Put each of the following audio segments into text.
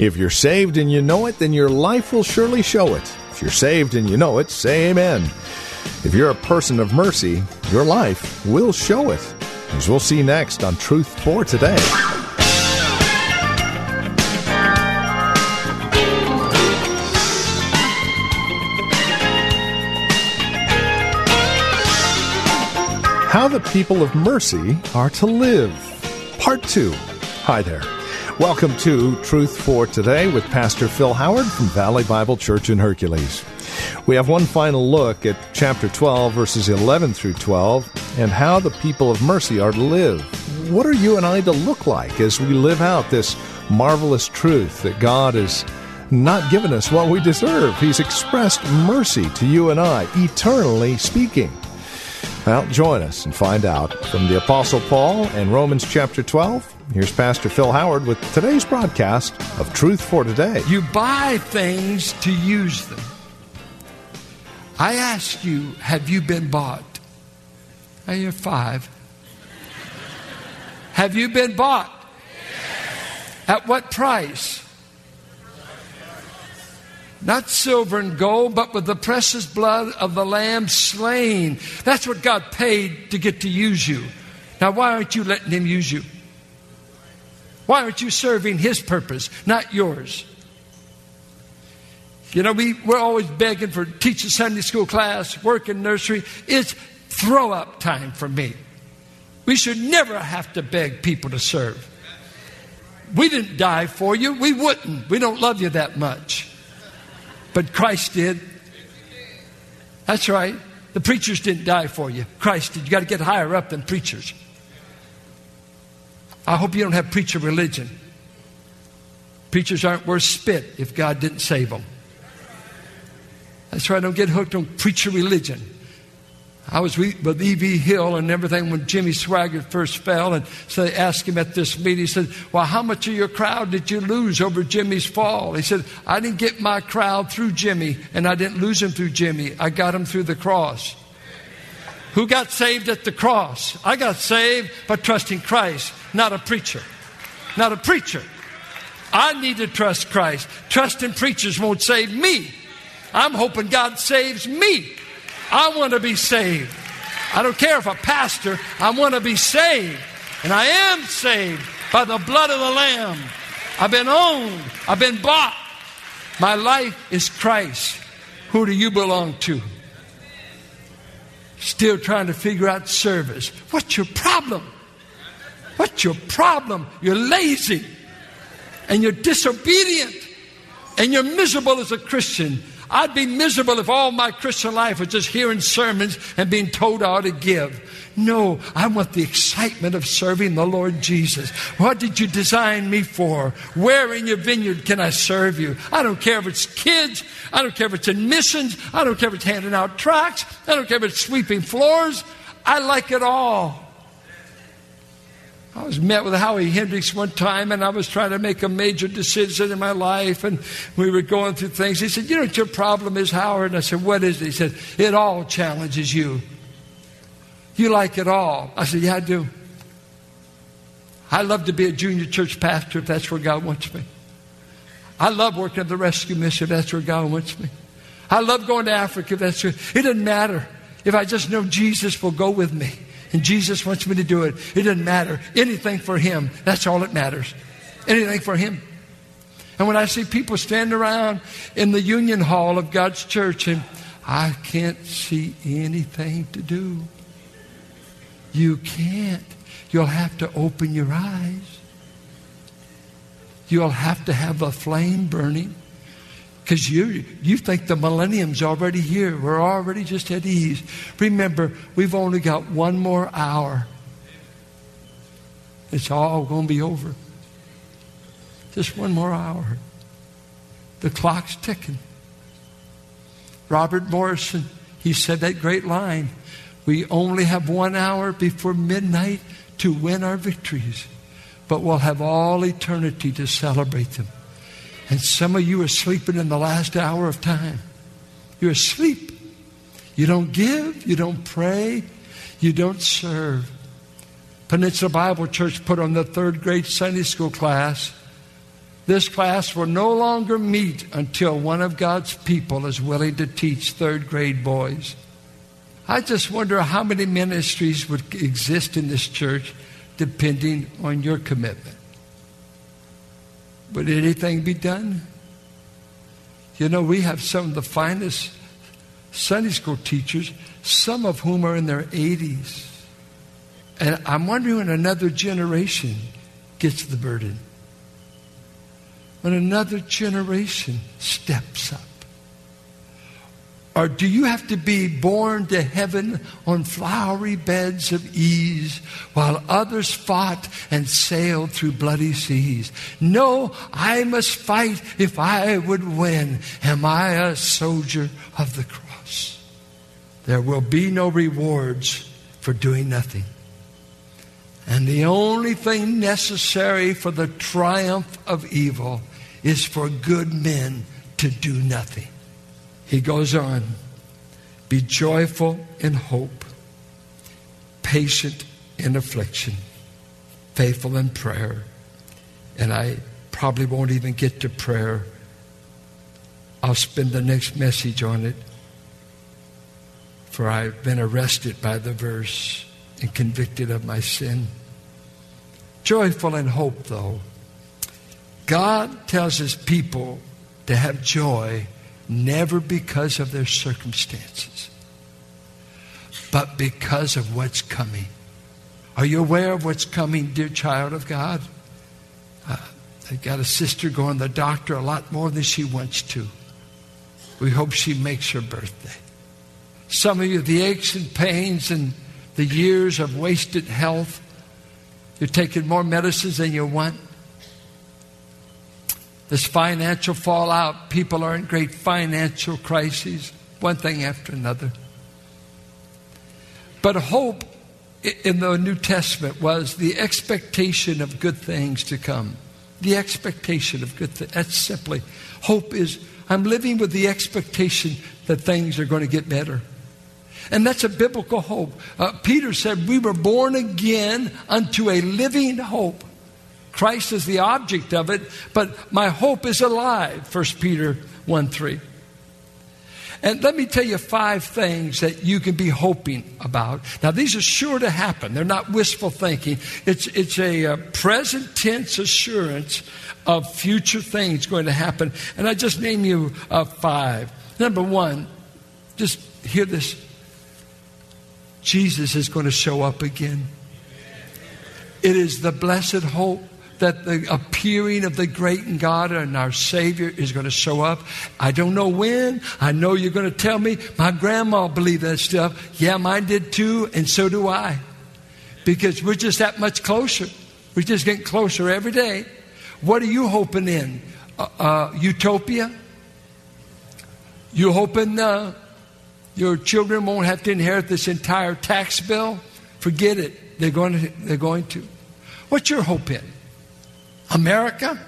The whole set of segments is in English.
If you're saved and you know it, then your life will surely show it. If you're saved and you know it, say amen. If you're a person of mercy, your life will show it. As we'll see next on Truth for Today. How the people of mercy are to live. Part 2. Hi there. Welcome to Truth for Today with Pastor Phil Howard from Valley Bible Church in Hercules. We have one final look at chapter 12, verses 11 through 12, and how the people of mercy are to live. What are you and I to look like as we live out this marvelous truth that God has not given us what we deserve? He's expressed mercy to you and I, eternally speaking. Well, join us and find out from the Apostle Paul and Romans chapter 12. Here's Pastor Phil Howard with today's broadcast of Truth for Today. You buy things to use them. I ask you, have you been bought? Now you're five. Have you been bought? At what price? Not silver and gold, but with the precious blood of the Lamb slain. That's what God paid to get to use you. Now, why aren't you letting Him use you? Why aren't you serving His purpose, not yours? You know, we, we're always begging for teaching Sunday school class, work in nursery. It's throw up time for me. We should never have to beg people to serve. We didn't die for you. We wouldn't. We don't love you that much. But Christ did. That's right. The preachers didn't die for you. Christ did. You got to get higher up than preachers. I hope you don't have preacher religion. Preachers aren't worth spit if God didn't save them. That's right. Don't get hooked on preacher religion. I was with E.V. Hill and everything when Jimmy Swaggart first fell. And so they asked him at this meeting, he said, Well, how much of your crowd did you lose over Jimmy's fall? He said, I didn't get my crowd through Jimmy, and I didn't lose him through Jimmy. I got him through the cross. Who got saved at the cross? I got saved by trusting Christ, not a preacher. Not a preacher. I need to trust Christ. Trusting preachers won't save me. I'm hoping God saves me. I want to be saved. I don't care if a pastor, I want to be saved. And I am saved by the blood of the Lamb. I've been owned, I've been bought. My life is Christ. Who do you belong to? Still trying to figure out service. What's your problem? What's your problem? You're lazy and you're disobedient and you're miserable as a Christian. I'd be miserable if all my Christian life was just hearing sermons and being told how to give. No, I want the excitement of serving the Lord Jesus. What did you design me for? Where in your vineyard can I serve you? I don't care if it's kids. I don't care if it's in missions. I don't care if it's handing out tracts. I don't care if it's sweeping floors. I like it all. I was met with Howie Hendricks one time, and I was trying to make a major decision in my life, and we were going through things. He said, You know what your problem is, Howard? And I said, What is it? He said, It all challenges you. You like it all. I said, Yeah, I do. I love to be a junior church pastor if that's where God wants me. I love working at the rescue mission if that's where God wants me. I love going to Africa if that's where. It doesn't matter. If I just know Jesus will go with me and Jesus wants me to do it, it doesn't matter. Anything for Him, that's all that matters. Anything for Him. And when I see people stand around in the union hall of God's church and I can't see anything to do, you can't. You'll have to open your eyes. You'll have to have a flame burning. Because you, you think the millennium's already here. We're already just at ease. Remember, we've only got one more hour. It's all going to be over. Just one more hour. The clock's ticking. Robert Morrison, he said that great line We only have one hour before midnight to win our victories, but we'll have all eternity to celebrate them. And some of you are sleeping in the last hour of time. You're asleep. You don't give, you don't pray, you don't serve. Peninsula Bible Church put on the third grade Sunday school class. This class will no longer meet until one of God's people is willing to teach third grade boys. I just wonder how many ministries would exist in this church depending on your commitment. Would anything be done? You know, we have some of the finest Sunday school teachers, some of whom are in their 80s. And I'm wondering when another generation gets the burden. When another generation steps up. Or do you have to be born to heaven on flowery beds of ease while others fought and sailed through bloody seas? No, I must fight if I would win. Am I a soldier of the cross? There will be no rewards for doing nothing. And the only thing necessary for the triumph of evil is for good men to do nothing. He goes on Be joyful in hope, patient in affliction, faithful in prayer. And I probably won't even get to prayer. I'll spend the next message on it. For I've been arrested by the verse and convicted of my sin. Joyful in hope, though. God tells his people to have joy never because of their circumstances, but because of what's coming. Are you aware of what's coming, dear child of God? Uh, I got a sister going to the doctor a lot more than she wants to. We hope she makes her birthday. Some of you, the aches and pains and the years of wasted health, you're taking more medicines than you want. This financial fallout, people are in great financial crises, one thing after another. But hope in the New Testament was the expectation of good things to come. The expectation of good things. That's simply hope is I'm living with the expectation that things are going to get better. And that's a biblical hope. Uh, Peter said, We were born again unto a living hope. Christ is the object of it, but my hope is alive, 1 Peter 1 3. And let me tell you five things that you can be hoping about. Now, these are sure to happen. They're not wistful thinking. It's, it's a, a uh, present tense assurance of future things going to happen. And I just name you uh, five. Number one, just hear this Jesus is going to show up again. It is the blessed hope that the appearing of the great God and our Savior is going to show up. I don't know when. I know you're going to tell me. My grandma believed that stuff. Yeah, mine did too, and so do I. Because we're just that much closer. We're just getting closer every day. What are you hoping in? Uh, uh, utopia? You hoping uh, your children won't have to inherit this entire tax bill? Forget it. They're going to. They're going to. What's your hope in? America,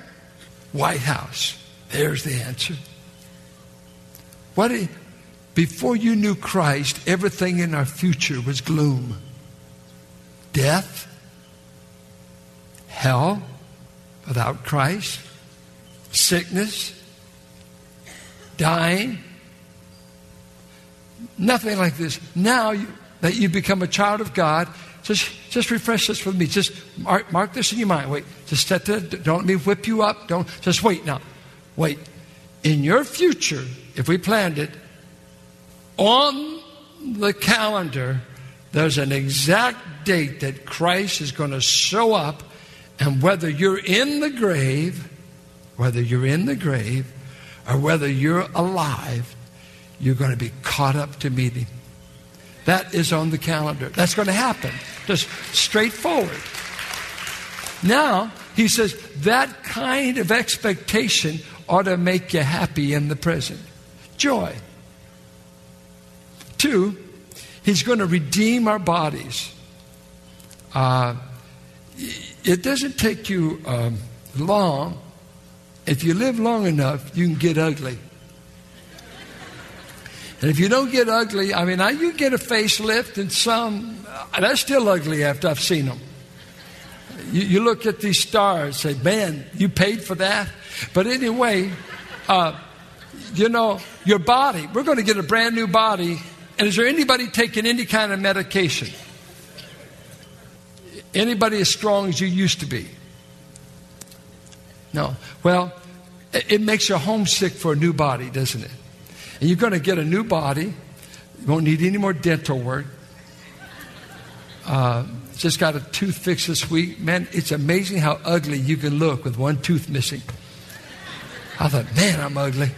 White House. There's the answer. What before you knew Christ, everything in our future was gloom. Death, hell without Christ, sickness, dying. Nothing like this. Now you, that you become a child of God, just, just refresh this for me. Just mark, mark this in your mind. Wait. Just set the, don't let me whip you up. Don't just wait now. Wait. In your future, if we planned it, on the calendar, there's an exact date that Christ is going to show up, and whether you're in the grave, whether you're in the grave, or whether you're alive, you're going to be caught up to meet him. That is on the calendar. That's going to happen. Just straightforward. Now, he says that kind of expectation ought to make you happy in the present. Joy. Two, he's going to redeem our bodies. Uh, it doesn't take you um, long. If you live long enough, you can get ugly. And if you don't get ugly, I mean, I, you get a facelift, and some, uh, they're still ugly after I've seen them. You, you, look at these stars, say, man, you paid for that? But anyway, uh, you know, your body, we're going to get a brand new body. And is there anybody taking any kind of medication? Anybody as strong as you used to be? No. Well, it makes you homesick for a new body, doesn't it? And you're going to get a new body. You won't need any more dental work. Uh, just got a tooth fixed this week. Man, it's amazing how ugly you can look with one tooth missing. I thought, man, I'm ugly.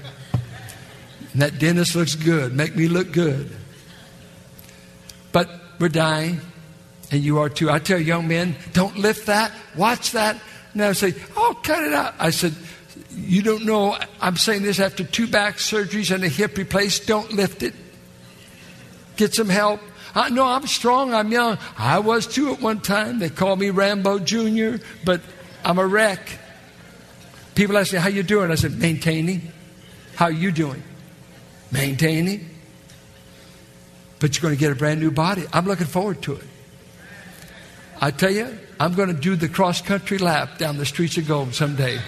And that dentist looks good. Make me look good. But we're dying, and you are too. I tell young men, don't lift that, watch that. And I say, oh, cut it out. I said, you don't know, I'm saying this after two back surgeries and a hip replaced. Don't lift it. Get some help. I know I'm strong, I'm young. I was too at one time. They called me Rambo Jr., but I'm a wreck. People ask me, how you doing? I said, maintaining. How are you doing? Maintaining. But you're going to get a brand new body. I'm looking forward to it. I tell you, I'm going to do the cross country lap down the streets of gold someday.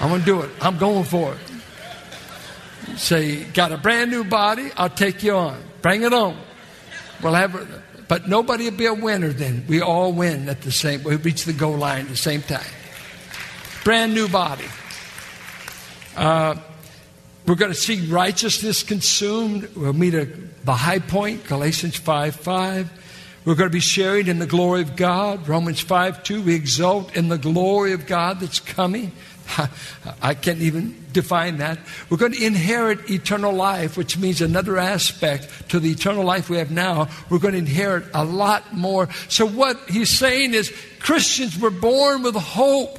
I'm going to do it. I'm going for it. Say, got a brand new body? I'll take you on. Bring it on. We'll have, but nobody will be a winner then. We all win at the same. We reach the goal line at the same time. Brand new body. Uh, we're going to see righteousness consumed. We'll meet a, the high point, Galatians 5 5. We're going to be sharing in the glory of God, Romans 5 2. We exult in the glory of God that's coming. I can't even define that. We're going to inherit eternal life, which means another aspect to the eternal life we have now. We're going to inherit a lot more. So, what he's saying is Christians were born with hope.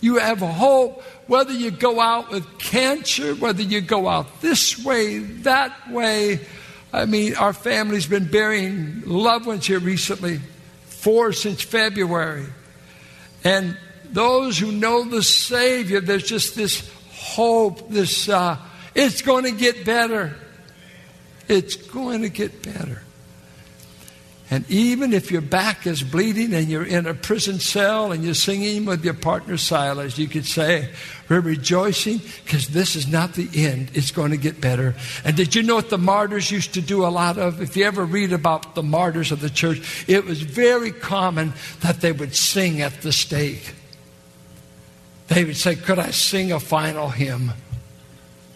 You have hope whether you go out with cancer, whether you go out this way, that way. I mean, our family's been burying loved ones here recently, four since February. And those who know the Savior, there's just this hope, this, uh, it's going to get better. It's going to get better. And even if your back is bleeding and you're in a prison cell and you're singing with your partner Silas, you could say, We're rejoicing because this is not the end. It's going to get better. And did you know what the martyrs used to do a lot of? If you ever read about the martyrs of the church, it was very common that they would sing at the stake. They would say, Could I sing a final hymn?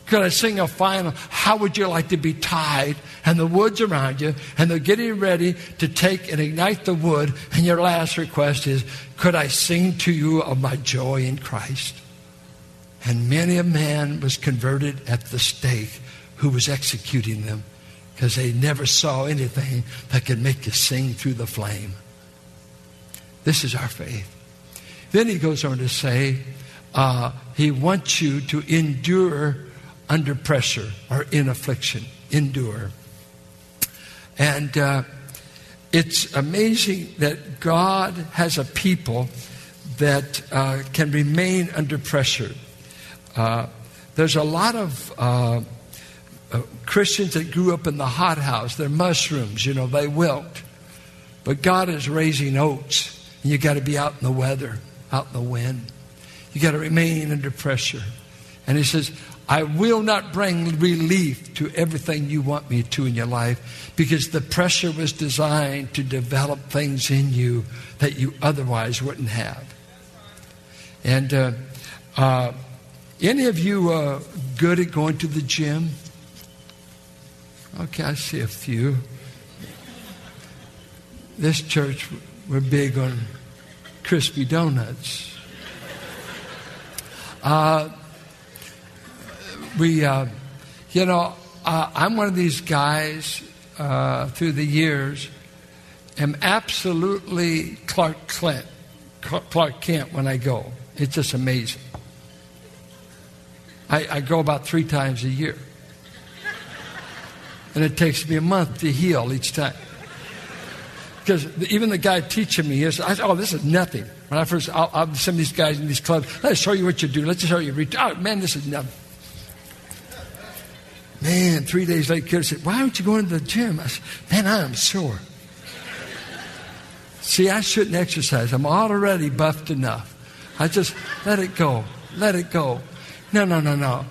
Could I sing a final? How would you like to be tied? And the wood's around you, and they're getting ready to take and ignite the wood. And your last request is, Could I sing to you of my joy in Christ? And many a man was converted at the stake who was executing them because they never saw anything that could make you sing through the flame. This is our faith. Then he goes on to say, uh, he wants you to endure under pressure or in affliction. Endure. And uh, it's amazing that God has a people that uh, can remain under pressure. Uh, there's a lot of uh, uh, Christians that grew up in the hothouse. They're mushrooms, you know, they wilt. But God is raising oats, and you got to be out in the weather, out in the wind. You got to remain under pressure. And he says, I will not bring relief to everything you want me to in your life because the pressure was designed to develop things in you that you otherwise wouldn't have. And uh, uh, any of you uh, good at going to the gym? Okay, I see a few. This church, we're big on crispy donuts. Uh, we, uh, you know, uh, I'm one of these guys uh, through the years, am absolutely Clark Kent, Clark Kent when I go. It's just amazing. I, I go about three times a year. And it takes me a month to heal each time. Because even the guy teaching me I said, oh, this is nothing. When I first, I'll, I'll send these guys in these clubs, let's show you what you do. Let's show you. Oh, man, this is nothing. Man, three days later, kid said, why aren't you going to the gym? I said, man, I am sore. See, I shouldn't exercise. I'm already buffed enough. I just let it go. Let it go. No, no, no, no.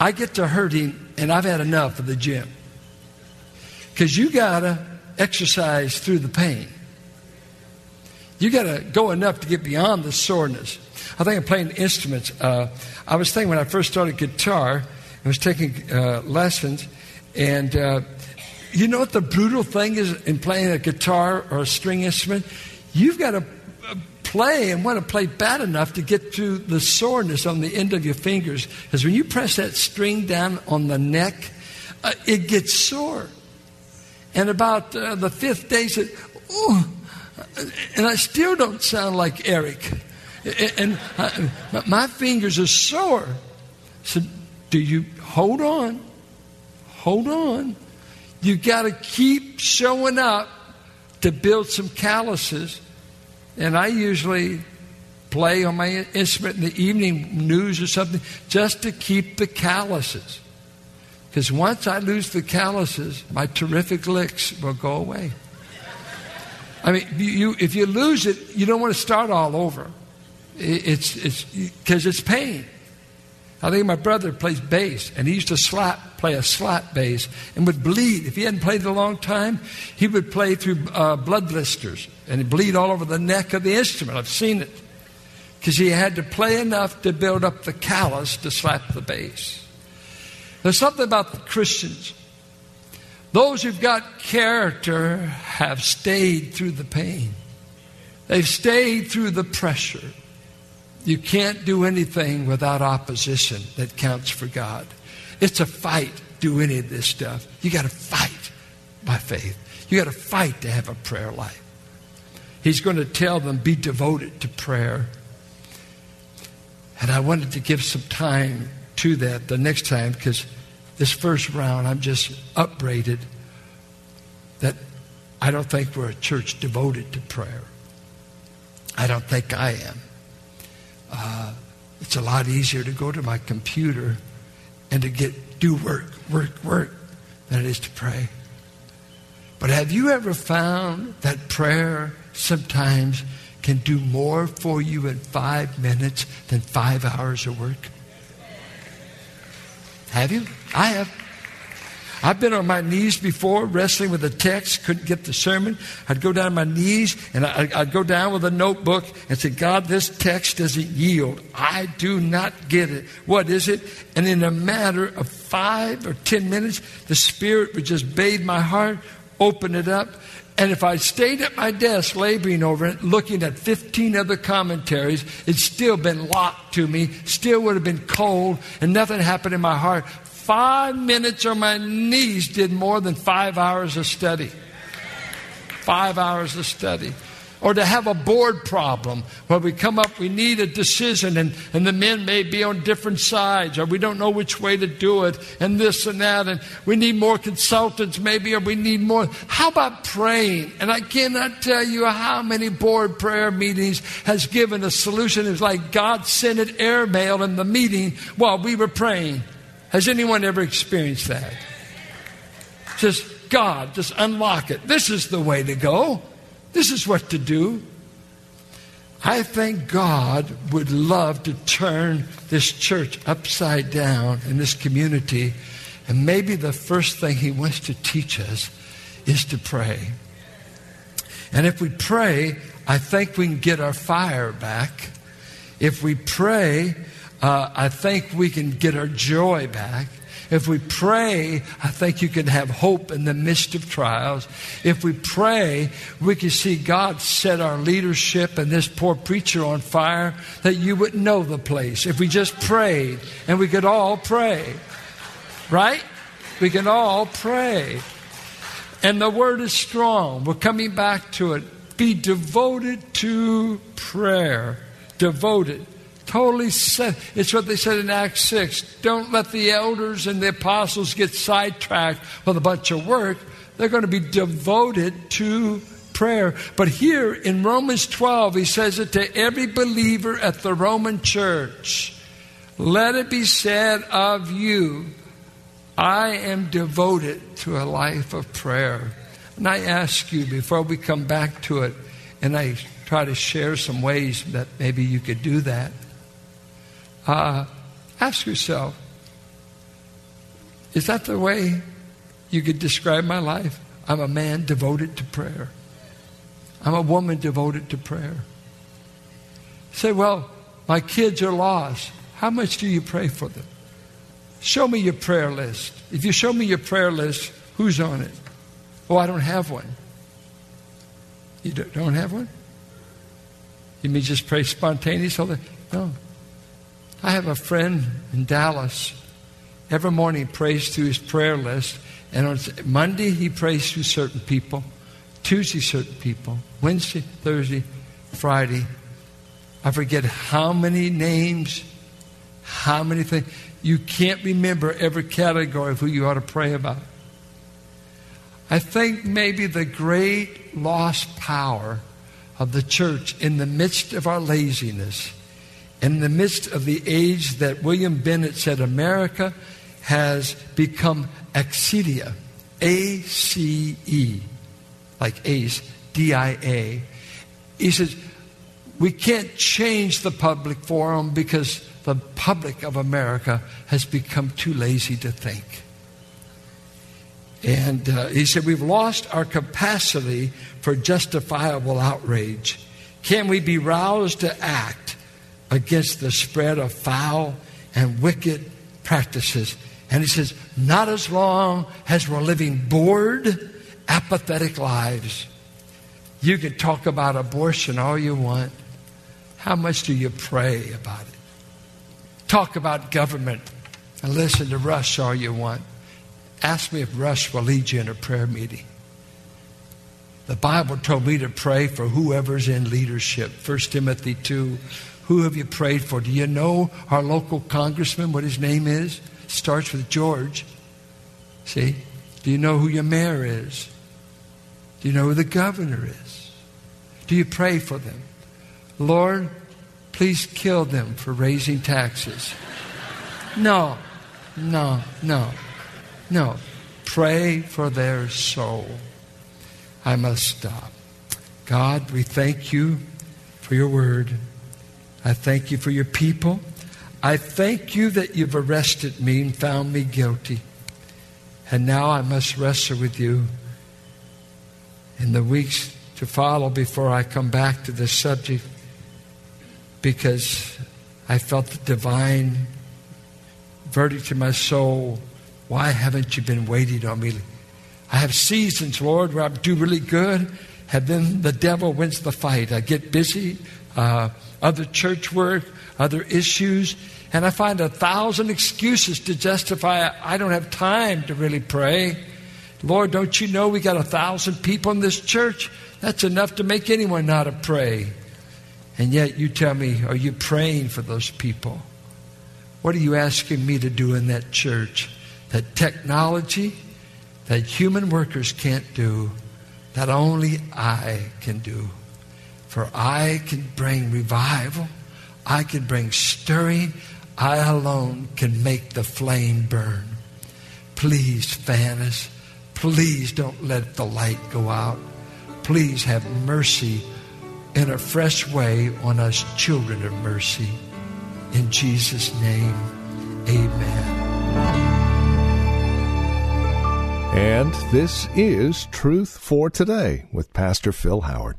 I get to hurting, and I've had enough of the gym. Because you got to exercise through the pain. You got to go enough to get beyond the soreness. I think I'm playing instruments. Uh, I was thinking when I first started guitar, I was taking uh, lessons, and uh, you know what the brutal thing is in playing a guitar or a string instrument? You've got to uh, play and want to play bad enough to get to the soreness on the end of your fingers. Because when you press that string down on the neck, uh, it gets sore. And about uh, the fifth day, said, "Oh," and I still don't sound like Eric. And I, my fingers are sore. I said, "Do you hold on? Hold on. You got to keep showing up to build some calluses." And I usually play on my instrument in the evening news or something just to keep the calluses. Because once I lose the calluses, my terrific licks will go away. I mean, you, if you lose it, you don't want to start all over. It's because it's, it's pain. I think my brother plays bass, and he used to slap, play a slap bass, and would bleed. If he hadn't played a long time, he would play through uh, blood blisters, and he'd bleed all over the neck of the instrument. I've seen it. Because he had to play enough to build up the callus to slap the bass. There's something about the Christians. Those who've got character have stayed through the pain. They've stayed through the pressure. You can't do anything without opposition that counts for God. It's a fight, do any of this stuff. You got to fight by faith. You got to fight to have a prayer life. He's going to tell them, be devoted to prayer. And I wanted to give some time to that the next time because this first round I'm just upbraided that I don't think we're a church devoted to prayer. I don't think I am. Uh, it's a lot easier to go to my computer and to get do work, work, work than it is to pray. But have you ever found that prayer sometimes can do more for you in five minutes than five hours of work? Have you? I have. I've been on my knees before, wrestling with a text, couldn't get the sermon. I'd go down on my knees and I'd go down with a notebook and say, God, this text doesn't yield. I do not get it. What is it? And in a matter of five or ten minutes, the Spirit would just bathe my heart, open it up, and if I stayed at my desk laboring over it, looking at 15 other commentaries, it's still been locked to me, still would have been cold, and nothing happened in my heart. Five minutes on my knees did more than five hours of study. Five hours of study or to have a board problem where we come up, we need a decision, and, and the men may be on different sides, or we don't know which way to do it, and this and that, and we need more consultants maybe, or we need more. How about praying? And I cannot tell you how many board prayer meetings has given a solution. It's like God sent it airmail in the meeting while we were praying. Has anyone ever experienced that? Just God, just unlock it. This is the way to go. This is what to do. I think God would love to turn this church upside down in this community. And maybe the first thing He wants to teach us is to pray. And if we pray, I think we can get our fire back. If we pray, uh, I think we can get our joy back. If we pray, I think you can have hope in the midst of trials. If we pray, we can see God set our leadership and this poor preacher on fire that you wouldn't know the place. If we just prayed and we could all pray, right? We can all pray. And the word is strong. We're coming back to it. Be devoted to prayer. Devoted totally set. It's what they said in Acts 6. Don't let the elders and the apostles get sidetracked with a bunch of work. They're going to be devoted to prayer. But here in Romans 12, he says it to every believer at the Roman church. Let it be said of you, I am devoted to a life of prayer. And I ask you before we come back to it, and I try to share some ways that maybe you could do that. Uh, ask yourself, is that the way you could describe my life? I'm a man devoted to prayer. I'm a woman devoted to prayer. Say, well, my kids are lost. How much do you pray for them? Show me your prayer list. If you show me your prayer list, who's on it? Oh, I don't have one. You don't have one? You mean just pray spontaneously? No. I have a friend in Dallas. Every morning he prays through his prayer list. And on Monday he prays through certain people. Tuesday certain people. Wednesday, Thursday, Friday. I forget how many names, how many things. You can't remember every category of who you ought to pray about. I think maybe the great lost power of the church in the midst of our laziness, in the midst of the age that William Bennett said America has become acedia, A C E, like ACE, D I A. He says, we can't change the public forum because the public of America has become too lazy to think. And uh, he said, We've lost our capacity for justifiable outrage. Can we be roused to act against the spread of foul and wicked practices? And he says, Not as long as we're living bored, apathetic lives. You can talk about abortion all you want. How much do you pray about it? Talk about government and listen to Rush all you want. Ask me if Rush will lead you in a prayer meeting. The Bible told me to pray for whoever's in leadership. 1 Timothy 2. Who have you prayed for? Do you know our local congressman, what his name is? Starts with George. See? Do you know who your mayor is? Do you know who the governor is? Do you pray for them? Lord, please kill them for raising taxes. No, no, no. No, pray for their soul. I must stop. God, we thank you for your word. I thank you for your people. I thank you that you've arrested me and found me guilty. And now I must wrestle with you in the weeks to follow before I come back to this subject because I felt the divine verdict in my soul why haven't you been waiting on me? I have seasons, Lord, where I do really good, and then the devil wins the fight. I get busy, uh, other church work, other issues, and I find a thousand excuses to justify I don't have time to really pray. Lord, don't you know we got a thousand people in this church? That's enough to make anyone not to pray. And yet you tell me, are you praying for those people? What are you asking me to do in that church? that technology that human workers can't do, that only I can do. For I can bring revival, I can bring stirring, I alone can make the flame burn. Please fan us. Please don't let the light go out. Please have mercy in a fresh way on us, children of mercy. In Jesus' name, amen. And this is Truth for Today with Pastor Phil Howard.